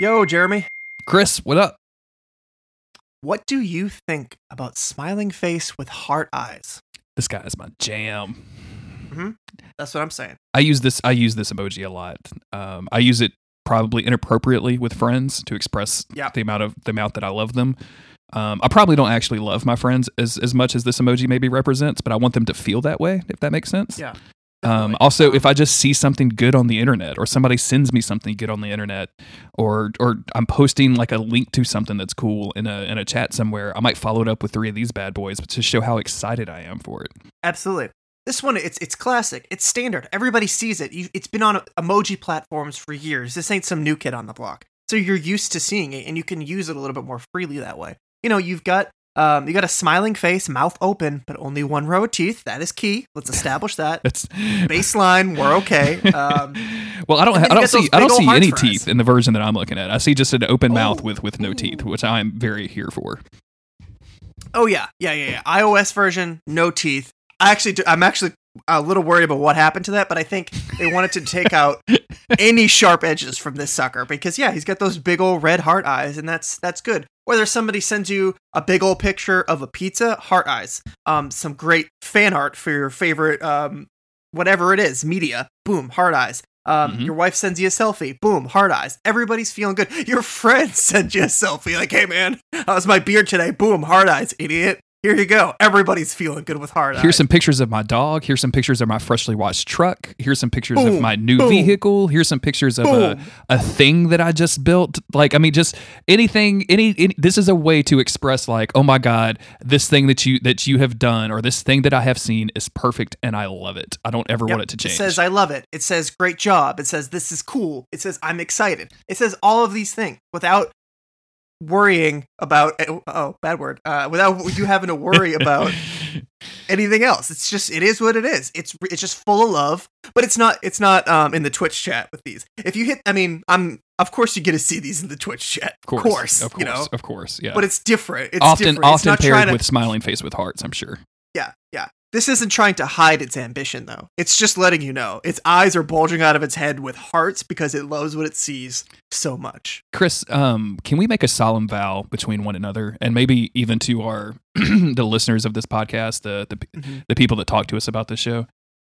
Yo, Jeremy, Chris, what up? What do you think about smiling face with heart eyes? This guy is my jam. That's what I'm saying. I use this. I use this emoji a lot. Um, I use it probably inappropriately with friends to express Yeah. the amount of the amount that I love them. Um, I probably don't actually love my friends as as much as this emoji maybe represents, but I want them to feel that way. If that makes sense. Yeah. Um, also, if I just see something good on the internet, or somebody sends me something good on the internet, or or I'm posting like a link to something that's cool in a in a chat somewhere, I might follow it up with three of these bad boys to show how excited I am for it. Absolutely. This one, it's it's classic. It's standard. Everybody sees it. You, it's been on emoji platforms for years. This ain't some new kid on the block. So you're used to seeing it, and you can use it a little bit more freely that way. You know, you've got um, you got a smiling face, mouth open, but only one row of teeth. That is key. Let's establish that. That's Baseline, we're okay. Um, well, I don't. Ha- I don't see. I don't see any teeth in the version that I'm looking at. I see just an open mouth Oh. with with no teeth, which I'm very here for. Oh yeah, yeah, yeah, yeah. iOS version, no teeth. I actually, do, I'm actually a little worried about what happened to that, but I think they wanted to take out any sharp edges from this sucker because yeah, he's got those big old red heart eyes, and that's that's good. Whether somebody sends you a big old picture of a pizza, heart eyes. Um, some great fan art for your favorite um, whatever it is, media. Boom, heart eyes. Um, Mhm. Your wife sends you a selfie. Boom, heart eyes. Everybody's feeling good. Your friend sends you a selfie. Like, hey man, how's my beard today? Boom, heart eyes, idiot. Here you go. Everybody's feeling good with heart eyes. Here's some pictures of my dog. Here's some pictures of my freshly washed truck. Here's some pictures of my new boom. vehicle. Here's some pictures of a, a thing that I just built. Like, I mean, just anything. Any, any. This is a way to express, like, oh my god, this thing that you that you have done or this thing that I have seen is perfect and I love it. I don't ever Yep. want it to change. It says I love it. It says great job. It says this is cool. It says I'm excited. It says all of these things without worrying about oh, oh bad word. Uh, without you having to worry about anything else. It's just it is what it is. It's it's just full of love, but it's not it's not um in the Twitch chat with these. If you hit I mean, I'm of course you get to see these in the Twitch chat. of course, of course, you know. of course, yeah. But it's different. It's often different. It's often paired to- with smiling face with hearts. I'm sure. Yeah, yeah. This isn't trying to hide its ambition, though. It's just letting you know. Its eyes are bulging out of its head with hearts because it loves what it sees so much. Chris, um, can we make a solemn vow between one another, and maybe even to our the listeners of this podcast, the the, Mhm. the people that talk to us about this show?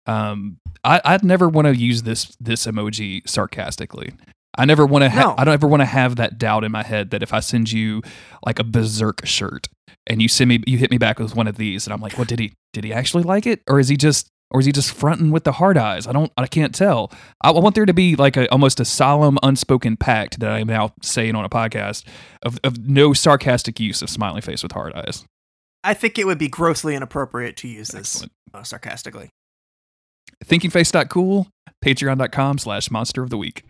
Um, I, I'd never want to use this this emoji sarcastically. I never want to. Ha- No. I don't ever want to have that doubt in my head that if I send you like a berserk shirt and you send me, you hit me back with one of these, and I'm like, well, did he did he actually like it, or is he just or is he just fronting with the heart eyes? I don't, I can't tell. I, I want there to be like a almost a solemn, unspoken pact that I am now saying on a podcast of, of no sarcastic use of smiling face with heart eyes. I think it would be grossly inappropriate to use this Excellent. uh, sarcastically. Thinkingface.cool, patreon.com slash monster of the week.